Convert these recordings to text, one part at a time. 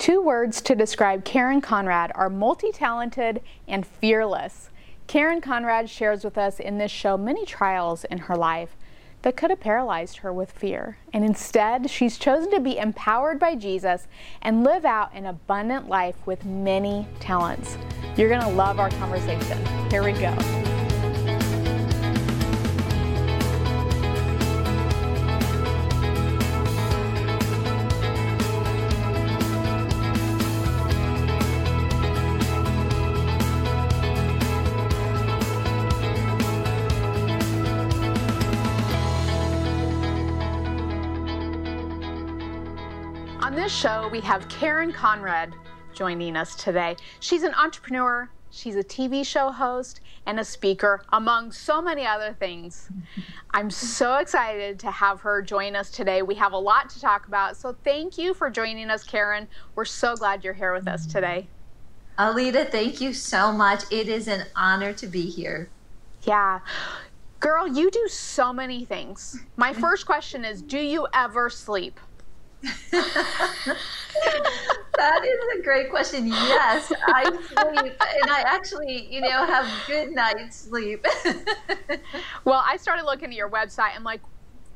Two words to describe Karen Conrad are multi talented and fearless. Karen Conrad shares with us in this show many trials in her life that could have paralyzed her with fear. And instead, she's chosen to be empowered by Jesus and live out an abundant life with many talents. You're going to love our conversation. Here we go. Show, we have Karen Conrad joining us today. She's an entrepreneur, she's a TV show host, and a speaker, among so many other things. I'm so excited to have her join us today. We have a lot to talk about, so thank you for joining us, Karen. We're so glad you're here with us today. Alita, thank you so much. It is an honor to be here. Yeah. Girl, you do so many things. My first question is Do you ever sleep? that is a great question. Yes, I sleep, and I actually, you know, have good night's sleep. well, I started looking at your website. I'm like,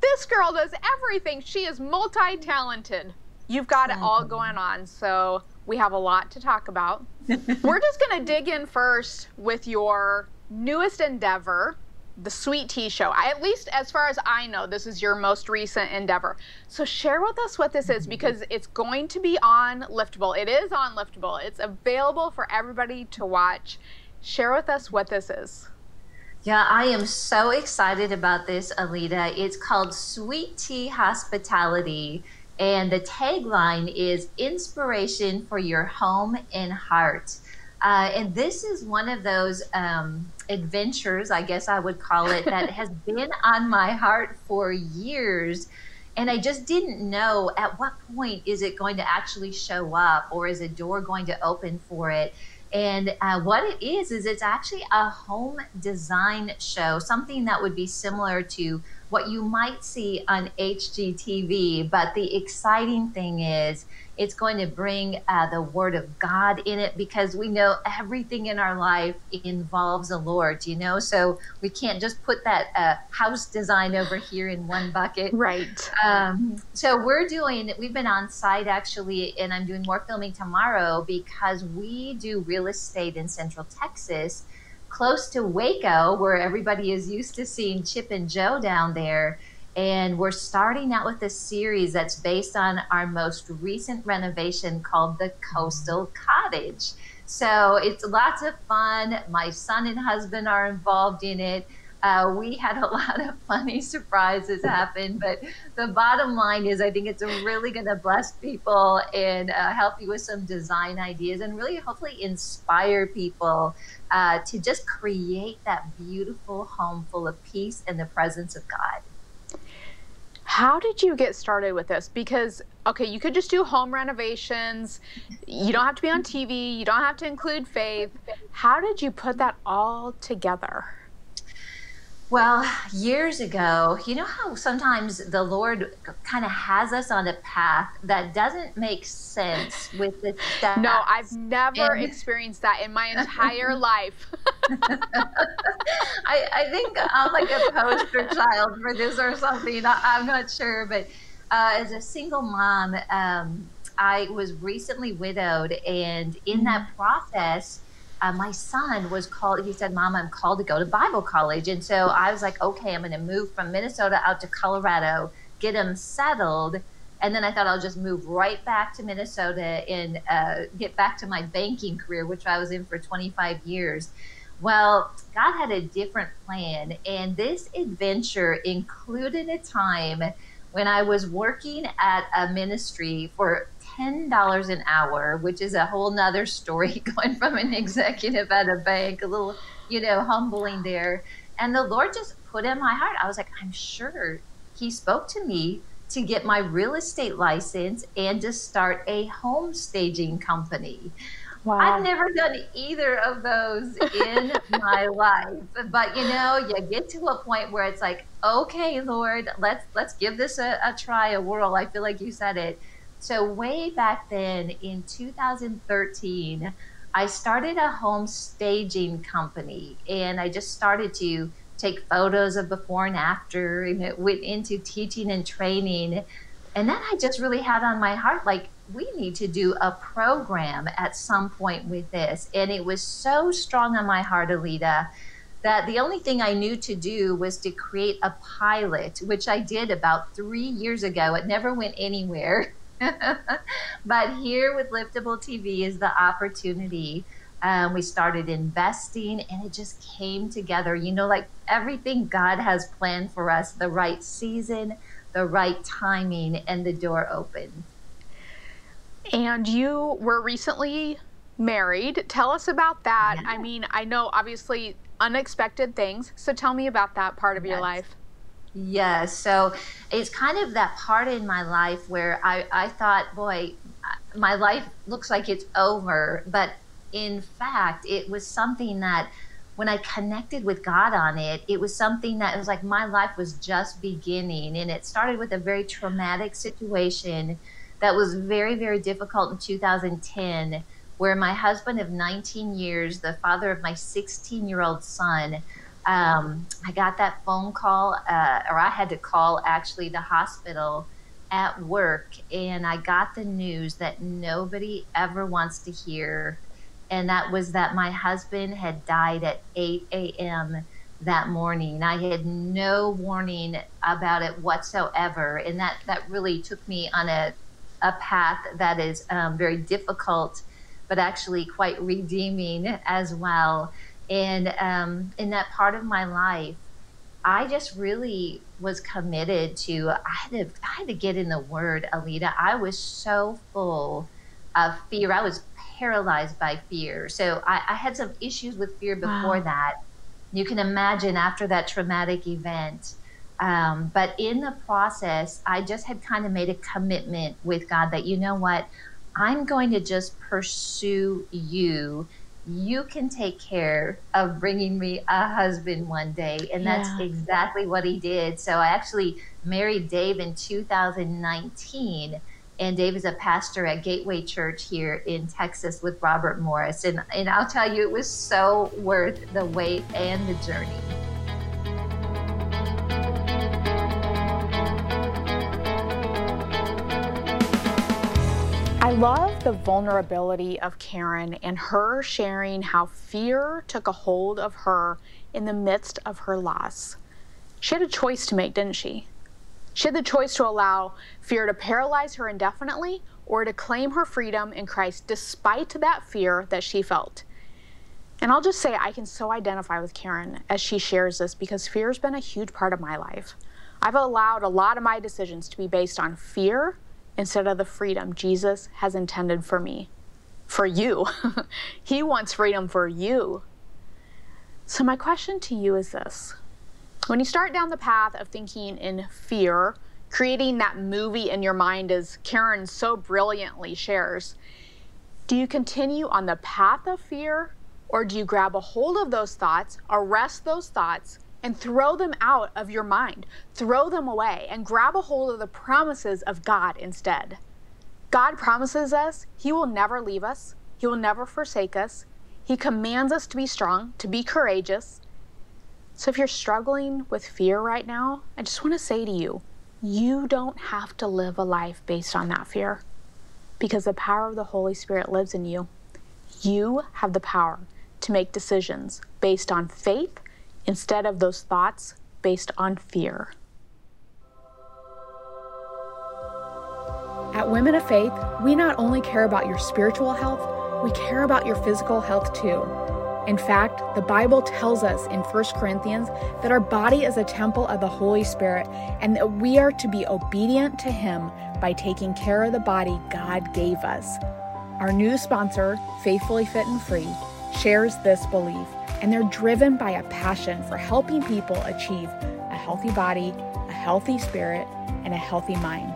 this girl does everything. She is multi-talented. You've got it all mm-hmm. going on. So we have a lot to talk about. We're just going to dig in first with your newest endeavor, the Sweet Tea Show. I, at least as far as I know, this is your most recent endeavor. So share with us what this is because it's going to be on Liftable. It is on Liftable. It's available for everybody to watch. Share with us what this is. Yeah, I am so excited about this, Alita. It's called Sweet Tea Hospitality. And the tagline is inspiration for your home and heart. Uh, and this is one of those um, adventures, I guess I would call it, that has been on my heart for years. And I just didn't know at what point is it going to actually show up or is a door going to open for it. And uh, what it is, is it's actually a home design show, something that would be similar to what you might see on HGTV. But the exciting thing is, it's going to bring uh, the word of God in it because we know everything in our life involves the Lord, you know? So we can't just put that uh, house design over here in one bucket. Right. Um, so we're doing, we've been on site actually, and I'm doing more filming tomorrow because we do real estate in Central Texas, close to Waco, where everybody is used to seeing Chip and Jo down there. And we're starting out with a series that's based on our most recent renovation called the Coastal Cottage. So it's lots of fun. My son and husband are involved in it. Uh, we had a lot of funny surprises happen, but the bottom line is I think it's really going to bless people and uh, help you with some design ideas and really hopefully inspire people uh, to just create that beautiful home full of peace and the presence of God. How did you get started with this? Because, okay, you could just do home renovations. You don't have to be on TV. You don't have to include faith. How did you put that all together? Well, years ago, you know how sometimes the Lord kind of has us on a path that doesn't make sense with the steps. No, I've never and... experienced that in my entire life. I, I think I'm like a poster child for this or something. I, am not sure, but uh, as a single mom, um, I was recently widowed, and in that mm-hmm. process, uh, my son was called, he said, Mom, I'm called to go to Bible college. And so I was like, okay, I'm going to move from Minnesota out to Colorado, get him settled. And then I thought I'll just move right back to Minnesota and uh, get back to my banking career, which I was in for 25 years. Well, God had a different plan. And this adventure included a time when I was working at a ministry for $10 an hour, which is a whole nother story going from an executive at a bank, a little, you know, humbling there. And the Lord just put in my heart, I was like, I'm sure He spoke to me to get my real estate license and to start a home staging company. Wow. I've never done either of those in my life. But you know, you get to a point where it's like, okay, Lord, let's let's give this a, a try, a whirl. I feel like you said it. So way back then in 2013, I started a home staging company and I just started to take photos of before and after and it went into teaching and training. And then I just really had on my heart like we need to do a program at some point with this. And it was so strong on my heart, Alita, that the only thing I knew to do was to create a pilot, which I did about three years ago. It never went anywhere. but here with Liftable TV is the opportunity. Um, we started investing and it just came together. You know, like everything God has planned for us, the right season, the right timing, and the door opened. And you were recently married. Tell us about that. I mean, I know obviously unexpected things. So tell me about that part of yes. your life. Yes. So it's kind of that part in my life where I, I thought, boy, my life looks like it's over. But in fact, it was something that when I connected with God on it, it was something that was like my life was just beginning. And it started with a very traumatic situation that was very, very difficult in 2010, where my husband of 19 years, the father of my 16 year old son, um, I got that phone call, uh, or I had to call actually the hospital at work, and I got the news that nobody ever wants to hear. And that was that my husband had died at 8 a.m. that morning. I had no warning about it whatsoever. And that, that really took me on a, a path that is um, very difficult, but actually quite redeeming as well. And um, in that part of my life, I just really was committed to. I had to. I had to get in the Word, Alita. I was so full of fear. I was paralyzed by fear. So I, I had some issues with fear before wow. that. You can imagine after that traumatic event. Um, but in the process, I just had kind of made a commitment with God that you know what, I'm going to just pursue you you can take care of bringing me a husband one day. And that's yeah. exactly what he did. So I actually married Dave in 2019. And Dave is a pastor at Gateway Church here in Texas with Robert Morris. And, and I'll tell you, it was so worth the wait and the journey. I love the vulnerability of Karen and her sharing how fear took a hold of her in the midst of her loss. She had a choice to make, didn't she? She had the choice to allow fear to paralyze her indefinitely or to claim her freedom in Christ despite that fear that she felt. And I'll just say, I can so identify with Karen as she shares this because fear has been a huge part of my life. I've allowed a lot of my decisions to be based on fear instead of the freedom Jesus has intended for me, for you. he wants freedom for you. So, my question to you is this when you start down the path of thinking in fear, creating that movie in your mind as Karen so brilliantly shares, do you continue on the path of fear or do you grab a hold of those thoughts, arrest those thoughts, and throw them out of your mind. Throw them away and grab a hold of the promises of God instead. God promises us He will never leave us, He will never forsake us. He commands us to be strong, to be courageous. So if you're struggling with fear right now, I just want to say to you, you don't have to live a life based on that fear because the power of the Holy Spirit lives in you. You have the power to make decisions based on faith instead of those thoughts based on fear. At Women of Faith, we not only care about your spiritual health, we care about your physical health too. In fact, the Bible tells us in 1 Corinthians that our body is a temple of the Holy Spirit and that we are to be obedient to Him by taking care of the body God gave us. Our new sponsor, Faithfully Fit and Free, shares this belief and they're driven by a passion for helping people achieve a healthy body, a healthy spirit, and a healthy mind.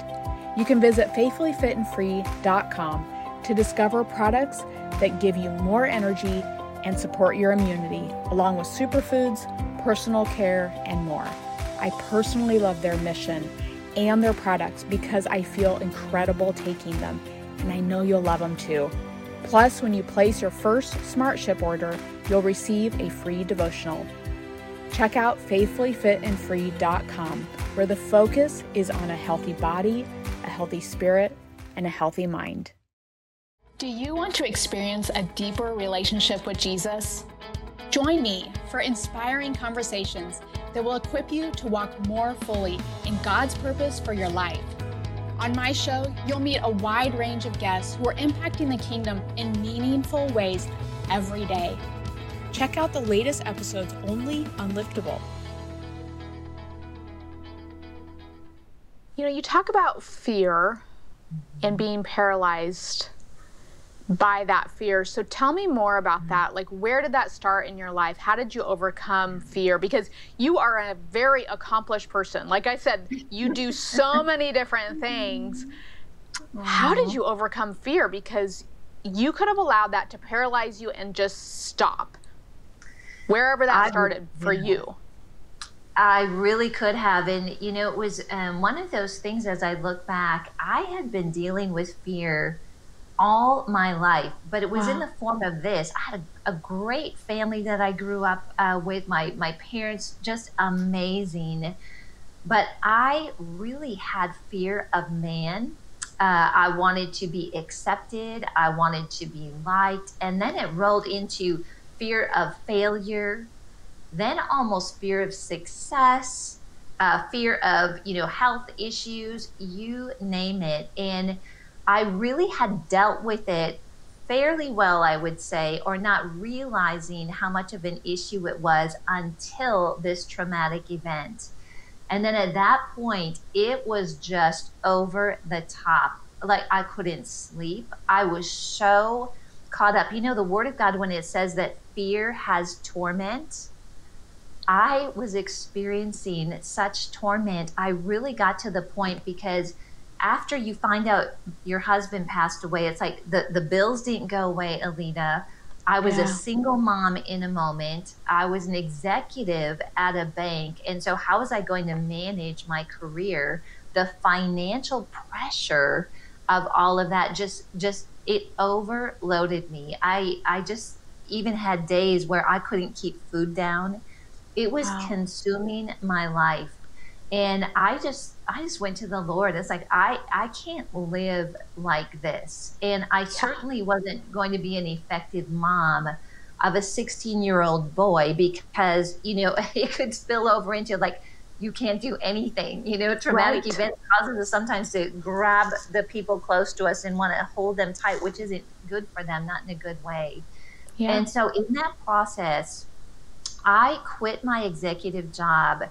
You can visit faithfullyfitandfree.com to discover products that give you more energy and support your immunity, along with superfoods, personal care, and more. I personally love their mission and their products because I feel incredible taking them, and I know you'll love them too. Plus, when you place your first Smart Ship order, you'll receive a free devotional. Check out faithfullyfitandfree.com, where the focus is on a healthy body, a healthy spirit, and a healthy mind. Do you want to experience a deeper relationship with Jesus? Join me for inspiring conversations that will equip you to walk more fully in God's purpose for your life. On my show, you'll meet a wide range of guests who are impacting the kingdom in meaningful ways every day. Check out the latest episodes only on Liftable. You know, you talk about fear and being paralyzed by that fear. So tell me more about mm-hmm. that. Like, where did that start in your life? How did you overcome fear? Because you are a very accomplished person. Like I said, you do so many different things. How did you overcome fear? Because you could have allowed that to paralyze you and just stop wherever that I, started for yeah. you. I really could have. And, you know, it was um, one of those things as I look back, I had been dealing with fear all my life, but it was wow. in the form of this. I had a, a great family that I grew up uh, with. My my parents just amazing, but I really had fear of man. Uh, I wanted to be accepted. I wanted to be liked, and then it rolled into fear of failure, then almost fear of success, uh, fear of you know health issues, you name it, and I really had dealt with it fairly well, I would say, or not realizing how much of an issue it was until this traumatic event. And then at that point, it was just over the top. Like I couldn't sleep. I was so caught up. You know, the Word of God, when it says that fear has torment, I was experiencing such torment. I really got to the point because after you find out your husband passed away, it's like the, the bills didn't go away, Alita. I was yeah. a single mom in a moment. I was an executive at a bank. And so, how was I going to manage my career? The financial pressure of all of that just, just, it overloaded me. I, I just even had days where I couldn't keep food down. It was wow. consuming my life and i just i just went to the lord it's like i i can't live like this and i certainly wasn't going to be an effective mom of a 16 year old boy because you know it could spill over into like you can't do anything you know traumatic right. event causes us sometimes to grab the people close to us and want to hold them tight which isn't good for them not in a good way yeah. and so in that process i quit my executive job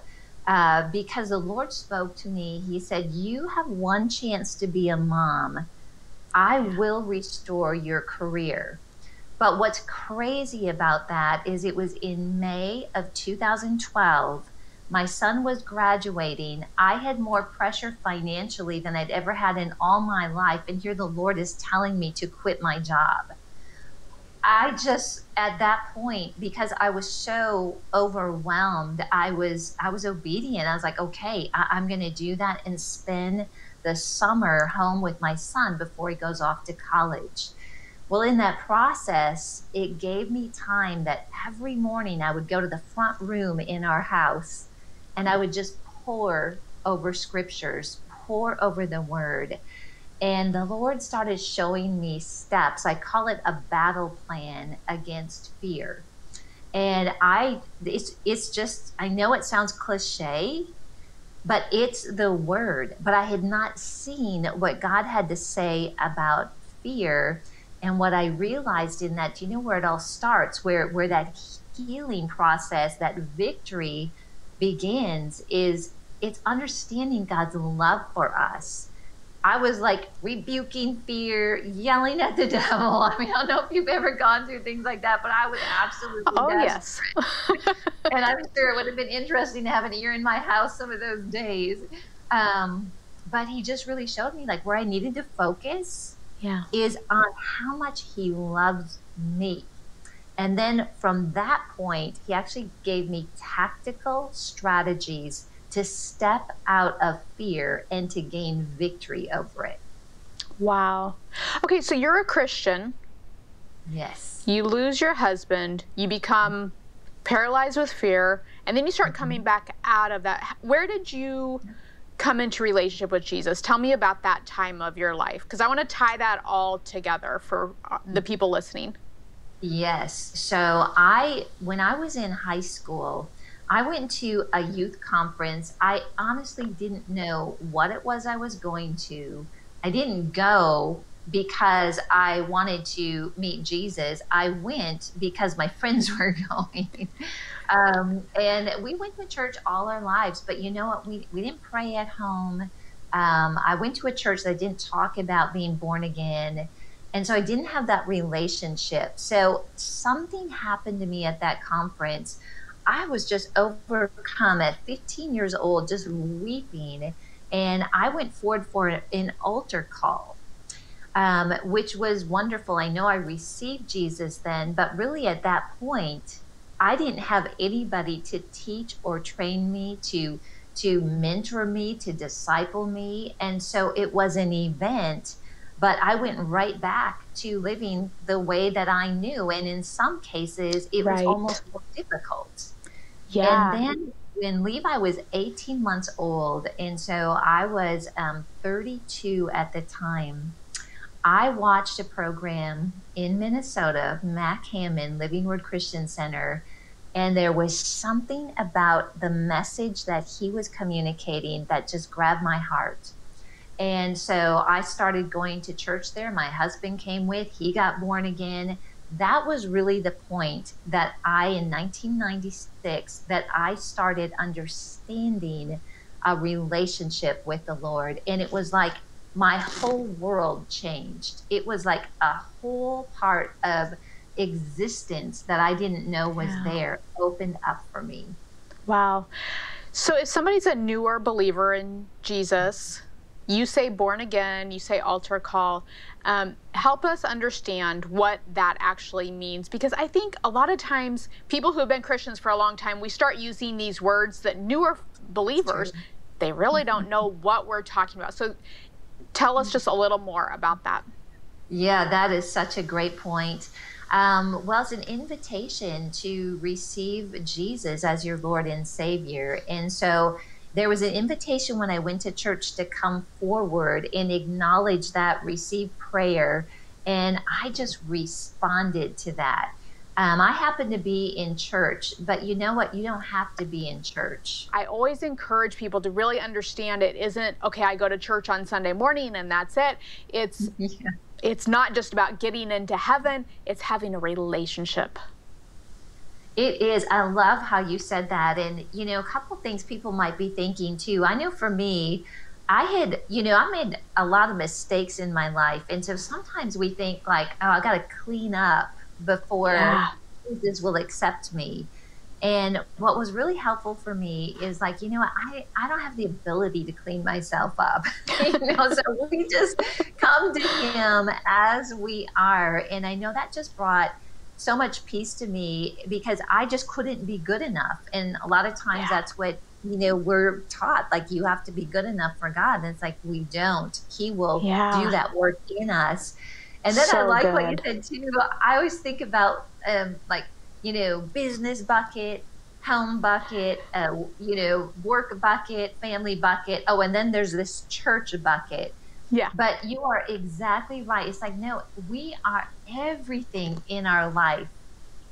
uh, because the Lord spoke to me. He said, You have one chance to be a mom. I will restore your career. But what's crazy about that is it was in May of 2012. My son was graduating. I had more pressure financially than I'd ever had in all my life. And here the Lord is telling me to quit my job. I just at that point because I was so overwhelmed, I was I was obedient. I was like, okay, I, I'm going to do that and spend the summer home with my son before he goes off to college. Well, in that process, it gave me time that every morning I would go to the front room in our house and I would just pour over scriptures, pour over the word and the Lord started showing me steps. I call it a battle plan against fear. And I, it's, it's just, I know it sounds cliche, but it's the word. But I had not seen what God had to say about fear. And what I realized in that, you know where it all starts? Where, where that healing process, that victory begins, is it's understanding God's love for us I was like rebuking fear, yelling at the devil. I mean, I don't know if you've ever gone through things like that, but I was absolutely oh yes. and I'm sure it would have been interesting to have an ear in my house some of those days. Um, but he just really showed me like where I needed to focus. Yeah. Is on how much he loves me. And then from that point, he actually gave me tactical strategies to step out of fear and to gain victory over it. Wow. Okay, so you're a Christian. Yes. You lose your husband, you become paralyzed with fear, and then you start mm-hmm. coming back out of that. Where did you come into relationship with Jesus? Tell me about that time of your life because I want to tie that all together for uh, the people listening. Yes. So I when I was in high school, I went to a youth conference. I honestly didn't know what it was I was going to. I didn't go because I wanted to meet Jesus. I went because my friends were going. um, and we went to church all our lives, but you know what? We, we didn't pray at home. Um, I went to a church that didn't talk about being born again. And so I didn't have that relationship. So something happened to me at that conference. I was just overcome at 15 years old, just weeping. And I went forward for an altar call um, which was wonderful. I know I received Jesus then, but really at that point, I didn't have anybody to teach or train me to to mentor me to disciple me and so it was an event but I went right back to living the way that I knew and in some cases it right. was almost more difficult yeah and then when Levi was 18 months old and so I was um, 32 at the time I watched a program in Minnesota, Mac Hammond, Living Word Christian Center, and there was something about the message that he was communicating that just grabbed my heart. And so I started going to church there. My husband came with, he got born again. That was really the point that I, in 1996, that I started understanding a relationship with the Lord. And it was like my whole world changed. It was like a whole part of existence that I didn't know was yeah. there opened up for me. Wow. So if somebody's a newer believer in Jesus, you say born again, you say altar call. Um, help us understand what that actually means because I think a lot of times people who have been Christians for a long time, we start using these words that newer believers, they really don't know what we're talking about. So tell us just a little more about that. Yeah, that is such a great point. Um, well, it's an invitation to receive Jesus as your Lord and Savior. And so there was an invitation when I went to church to come forward and acknowledge that, receive prayer. And I just responded to that. Um, I happen to be in church, but you know what? You don't have to be in church. I always encourage people to really understand it isn't okay. I go to church on Sunday morning and that's it. It's yeah. it's not just about getting into heaven. It's having a relationship. It is. I love how you said that, and you know, a couple things people might be thinking too. I know for me, I had, you know, I made a lot of mistakes in my life, and so sometimes we think like, oh, I got to clean up before yeah. Jesus will accept me. And what was really helpful for me is like, you know, I, I don't have the ability to clean myself up. you know, so we just come to him as we are. And I know that just brought so much peace to me because I just couldn't be good enough. And a lot of times yeah. that's what, you know, we're taught like you have to be good enough for God. And it's like we don't. He will yeah. do that work in us. And then so I like good. what you said too. I always think about um, like you know business bucket, home bucket, uh, you know work bucket, family bucket. Oh, and then there's this church bucket. Yeah. But you are exactly right. It's like no, we are everything in our life.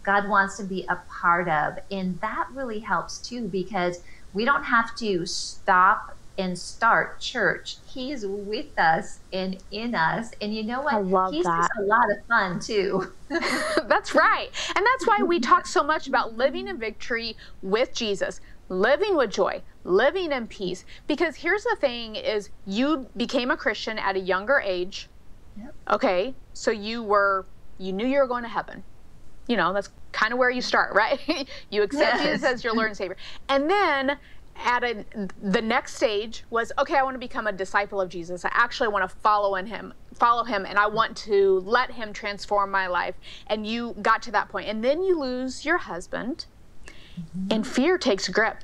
God wants to be a part of, and that really helps too because we don't have to stop and start church. He's with us and in us. And you know what? I love He's that. a lot of fun too. that's right. And that's why we talk so much about living in victory with Jesus, living with joy, living in peace. Because here's the thing is you became a Christian at a younger age. Yep. Okay. So you were you knew you were going to heaven. You know, that's kind of where you start, right? you accept yes. Jesus as your Lord and Savior. And then added the next stage was okay i want to become a disciple of jesus i actually want to follow in him follow him and i want to let him transform my life and you got to that point and then you lose your husband mm-hmm. and fear takes grip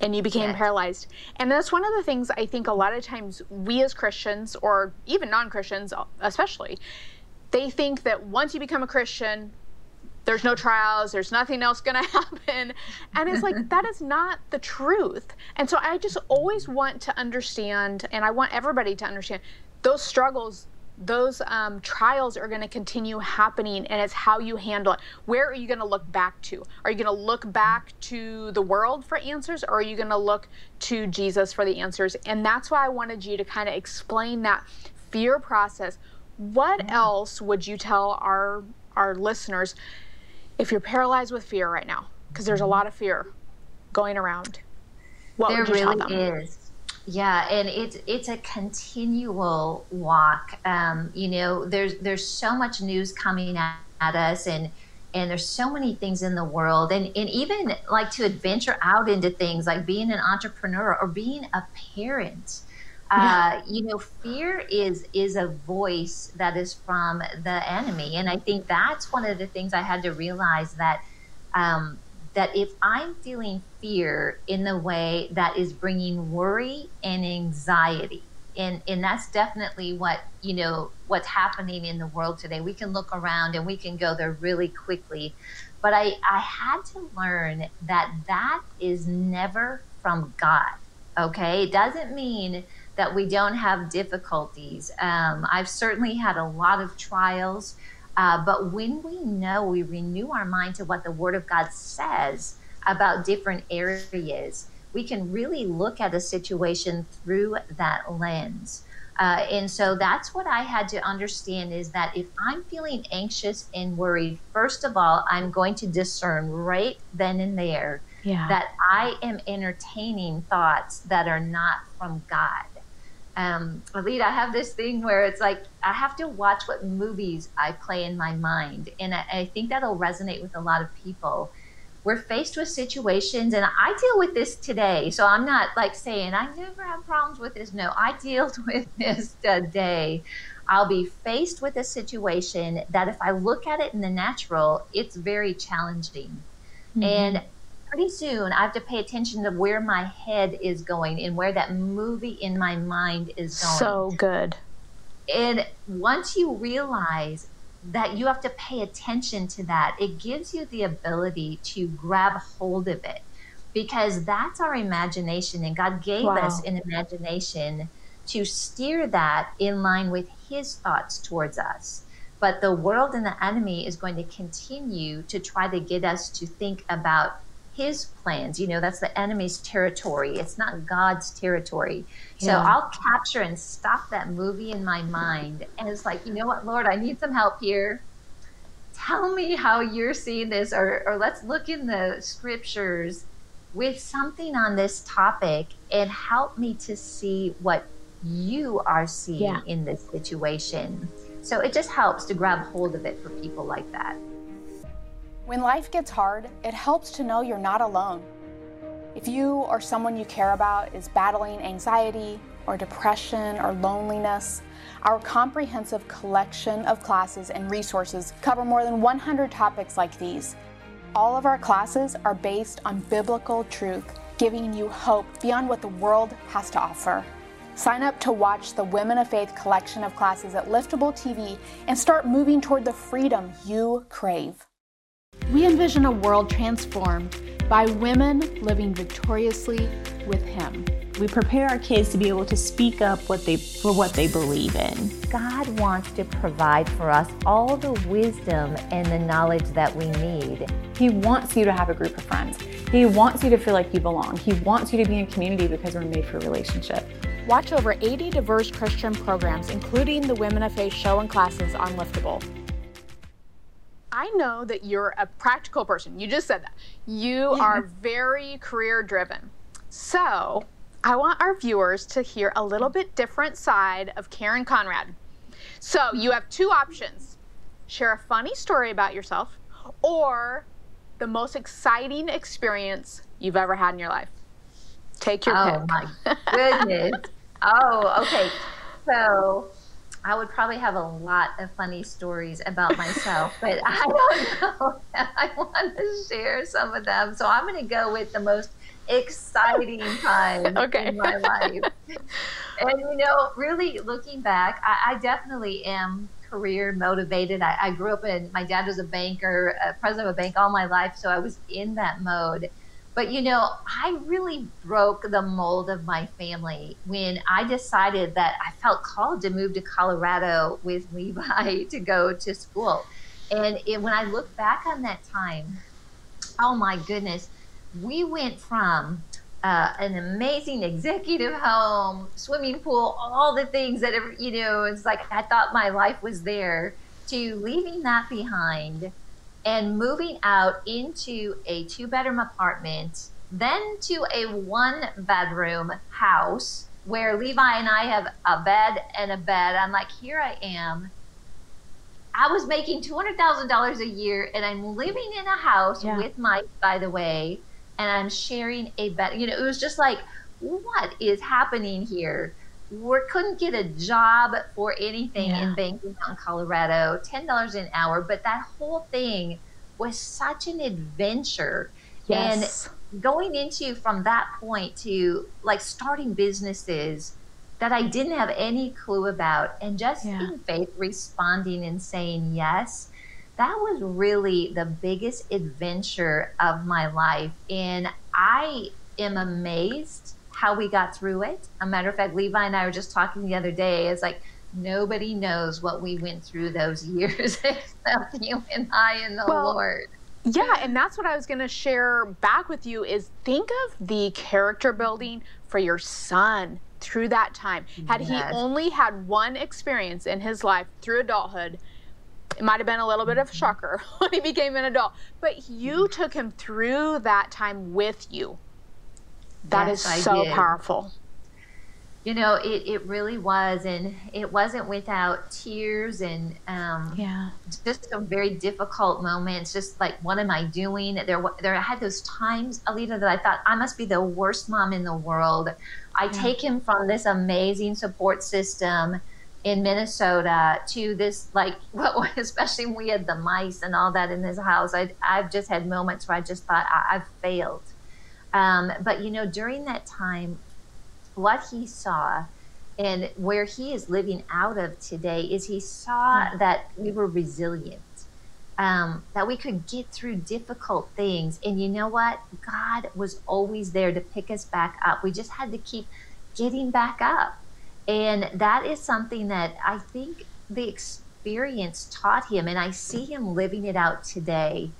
and you became yes. paralyzed. And that's one of the things I think a lot of times we as Christians, or even non Christians especially, they think that once you become a Christian, there's no trials, there's nothing else going to happen. And it's like, that is not the truth. And so I just always want to understand, and I want everybody to understand those struggles those um, trials are going to continue happening and it's how you handle it. Where are you going to look back to? Are you going to look back to the world for answers or are you going to look to jesus for the answers? And that's why i wanted you to kind of explain that fear process. What yeah. else would you tell our our listeners if you're paralyzed with fear right now? Because there's a lot of fear going around. What there really is yeah, and it's it's a continual walk. Um, you know, there's there's so much news coming at, at us, and and there's so many things in the world, and and even like to adventure out into things like being an entrepreneur or being a parent. Uh, you know, fear is is a voice that is from the enemy, and I think that's one of the things I had to realize that um, that if I'm feeling fear in the way that is bringing worry and anxiety, and and that's definitely what you know what's happening in the world today. We can look around and we can go there really quickly, but I I had to learn that that is never from God. Okay, it doesn't mean that we don't have difficulties. Um, I've certainly had a lot of trials. Uh, but when we know, we renew our mind to what the Word of God says about different areas, we can really look at a situation through that lens. Uh, and so that's what I had to understand is that if I'm feeling anxious and worried, first of all, I'm going to discern right then and there yeah. that I am entertaining thoughts that are not from God um, Alita, I have this thing where it's like I have to watch what movies I play in my mind, and I, I think that'll resonate with a lot of people. We're faced with situations, and I deal with this today. So I'm not like saying I never have problems with this. No, I dealt with this today. I'll be faced with a situation that, if I look at it in the natural, it's very challenging. Mm-hmm. And pretty soon I have to pay attention to where my head is going and where that movie in my mind is going. So good. And once you realize that you have to pay attention to that, it gives you the ability to grab hold of it because that's our imagination. And God gave wow. us an imagination to steer that in line with His thoughts towards us. But the world and the enemy is going to continue to try to get us to think about his plans. You know, that's the enemy's territory. It's not God's territory. Yeah. So I'll capture and stop that movie in my mind. And it's like, you know what, Lord, I need some help here. Tell me how you're seeing this, or, or let's look in the scriptures with something on this topic and help me to see what you are seeing yeah. in this situation. So it just helps to grab hold of it for people like that. When life gets hard, it helps to know you're not alone. If you or someone you care about is battling anxiety or depression or loneliness, our comprehensive collection of classes and resources cover more than 100 topics like these. All of our classes are based on biblical truth, giving you hope beyond what the world has to offer. Sign up to watch the Women of Faith collection of classes at Liftable TV and start moving toward the freedom you crave. We envision a world transformed by women living victoriously with Him. We prepare our kids to be able to speak up what they, for what they believe in. God wants to provide for us all the wisdom and the knowledge that we need. He wants you to have a group of friends. He wants you to feel like you belong. He wants you to be in community because we're made for relationship. Watch over 80 diverse Christian programs, including the Women of Faith show and classes on Liftable. I know that you're a practical person. You just said that. You yeah. are very career driven. So I want our viewers to hear a little bit different side of Karen Conrad. So you have two options share a funny story about yourself or the most exciting experience you've ever had in your life. Take your oh, pick. Oh my goodness. oh, okay. So I would probably have a lot of funny stories about myself, but I don't know I want to share some of them. So I'm going to go with the most exciting time okay. in my life. and you know, really looking back, I, I definitely am career motivated. I, I, grew up in, my dad was a banker, a president of a bank all my life, so I was in that mode. But you know, I really broke the mold of my family when I decided that I felt called to move to Colorado with Levi to go to school. And it, when I look back on that time, oh my goodness, we went from uh, an amazing executive home, swimming pool, all the things that, you know, it's like I thought my life was there, to leaving that behind and moving out into a two bedroom apartment, then to a one bedroom house where Levi and I have a bed and a bed. I'm like, here I am. I was making $200,000 a year and I'm living in a house yeah. with Mike, by the way, and I'm sharing a bed. You know, it was just like, what is happening here? We couldn't get a job for anything yeah. in banking in Colorado, ten dollars an hour. But that whole thing was such an adventure. Yes. And going into from that point to like starting businesses that I didn't have any clue about and just yeah. in faith responding and saying yes, that was really the biggest adventure of my life. And I am amazed how we got through it. A matter of fact, Levi and I were just talking the other day. It's like nobody knows what we went through those years except you and I and the well, Lord. Yeah, and that's what I was going to share back with you is think of the character building for your son through that time. Had yes. he only had one experience in his life through adulthood, it might have been a little bit of a shocker when he became an adult, but you mm-hmm. took him through that time with you. That yes, is so powerful. You know, it, it really was, and it wasn't without tears and um, yeah, just some very difficult moments. Just like, what am I doing? There, there I had those times, Alita, that I thought I must be the worst mom in the world. I yeah. take him from this amazing support system in Minnesota to this like what especially when we had the mice and all that in this house. I I've just had moments where I just thought I, have failed. Um, but you know, during that time, what he saw and where he is living out of today is he saw mm-hmm. that we were resilient, um, that we could get through difficult things. And you know what? God was always there to pick us back up. We just had to keep getting back up. And that is something that I think the experience taught him. And I see him living it out today.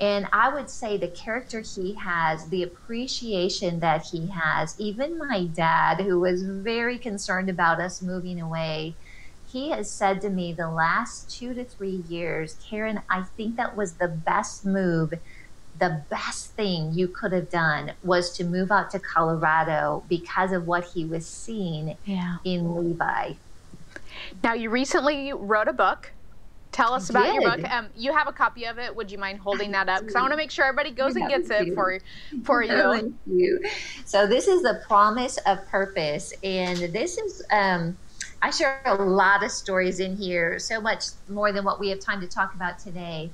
And I would say the character he has, the appreciation that he has, even my dad, who was very concerned about us moving away, he has said to me the last two to three years, Karen, I think that was the best move. The best thing you could have done was to move out to Colorado because of what he was seeing yeah. in Levi. Now, you recently wrote a book Tell us about your book. Um, you have a copy of it. Would you mind holding that up? Because I want to make sure everybody goes and gets it for for you. Thank you. So this is the promise of purpose, and this is. Um, I share a lot of stories in here, so much more than what we have time to talk about today.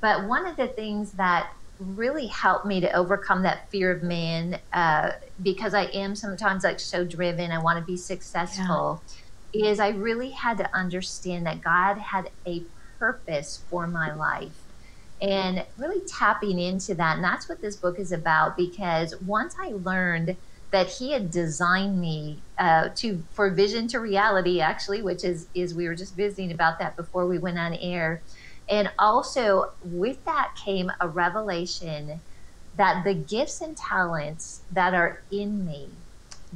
But one of the things that really helped me to overcome that fear of man, uh, because I am sometimes like so driven, I want to be successful, yeah. is I really had to understand that God had a purpose for my life and really tapping into that. And that's what this book is about because once I learned that he had designed me uh, to for vision to reality actually which is is we were just visiting about that before we went on air and also with that came a revelation that the gifts and talents that are in me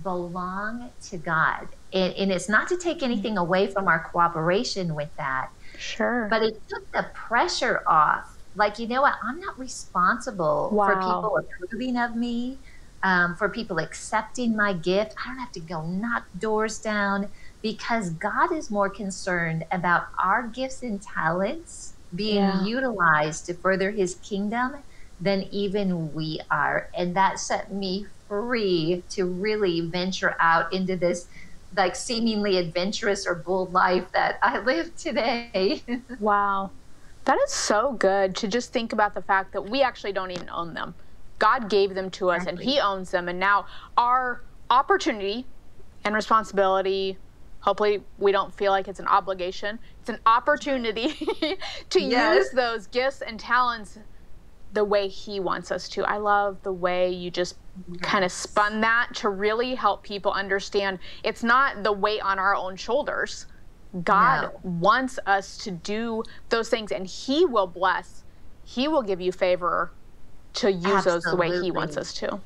belong to god and, and it's not to take anything away from our cooperation with that Sure. But it took the pressure off. Like, you know what? I'm not responsible wow. for people approving of me, um, for people accepting my gift. I don't have to go knock doors down because God is more concerned about our gifts and talents being yeah. utilized to further his kingdom than even we are. And that set me free to really venture out into this like seemingly adventurous or bold life that I live today. wow. That is so good to just think about the fact that we actually don't even own them. God gave them to us exactly. and He owns them. And now our opportunity and responsibility hopefully we don't feel like it's an obligation it's an opportunity to yes. use those gifts and talents the way he wants us to i love the way you just. Kind of spun that to really help people understand it's not the weight on our own shoulders god no. wants us to do those things and he will bless he will give you favor to use Absolutely. those the way he wants us to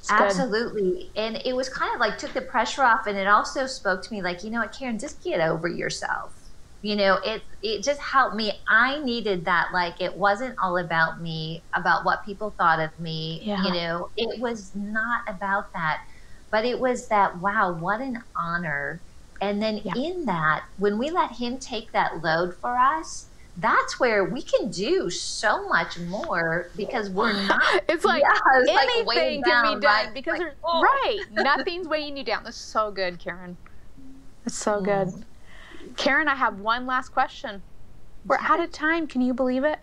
it's Absolutely. Good. And it was kind of like took the pressure off and it also spoke to me like, you know what, Karen, just get over yourself. You know, it it just helped me. I needed that like it wasn't all about me, about what people thought of me. Yeah. You know, it was not about that. But it was that wow, what an honor. And then yeah. in that, when we let him take that load for us, that's where we can do so much more because we're not. it's like yeah, it's anything like can down, be done right? because like, oh. right, nothing's weighing you down. That's so good, Karen. That's so mm. good. Karen, I have one last question. We're out of time. Can you believe it?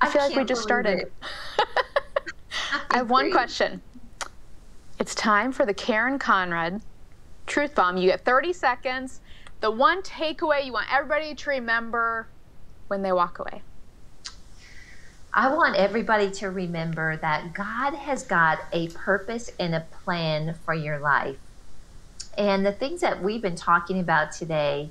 I, I feel like we just started. I have one question. It's time for the Karen Conrad Truth Bomb. You get 30 seconds. The one takeaway you want everybody to remember when they walk away? I want everybody to remember that God has got a purpose and a plan for your life. And the things that we've been talking about today,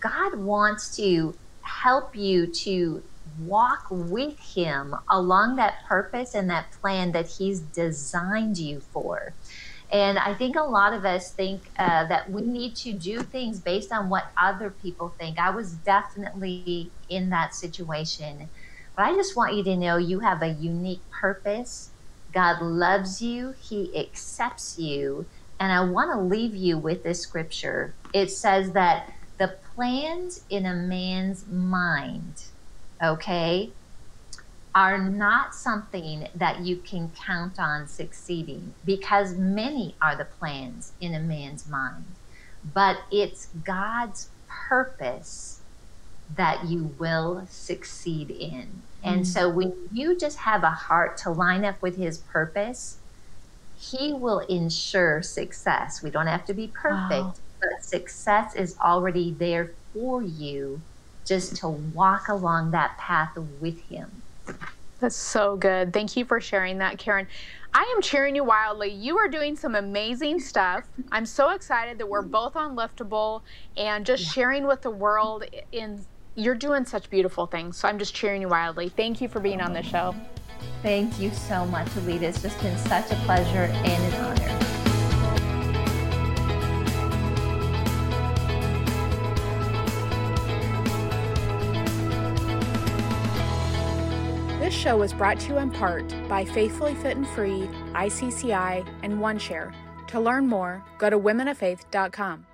God wants to help you to walk with Him along that purpose and that plan that He's designed you for. And I think a lot of us think uh, that we need to do things based on what other people think. I was definitely in that situation. But I just want you to know you have a unique purpose. God loves you, He accepts you. And I want to leave you with this scripture. It says that plans in a man's mind, okay, are not something that you can count on succeeding because many are the plans in a man's mind. But it's God's purpose that you will succeed in. And mm-hmm. so when you just have a heart to line up with His purpose, He will ensure success. We don't have to be perfect, wow. But success is already there for you just to walk along that path with Him. That's so good. Thank you for sharing that, Karen. I am cheering you wildly. You are doing some amazing stuff. I'm so excited that we're both on Liftable and just sharing with the world in you're doing such beautiful things. So I'm just cheering you wildly. Thank you for being on the show. Thank you so much, Alita. It's just been such a pleasure and an honor. Show was brought to you in part by Faithfully Fit and Free, ICCI, and OneShare. To learn more, go to womenoffaith.com.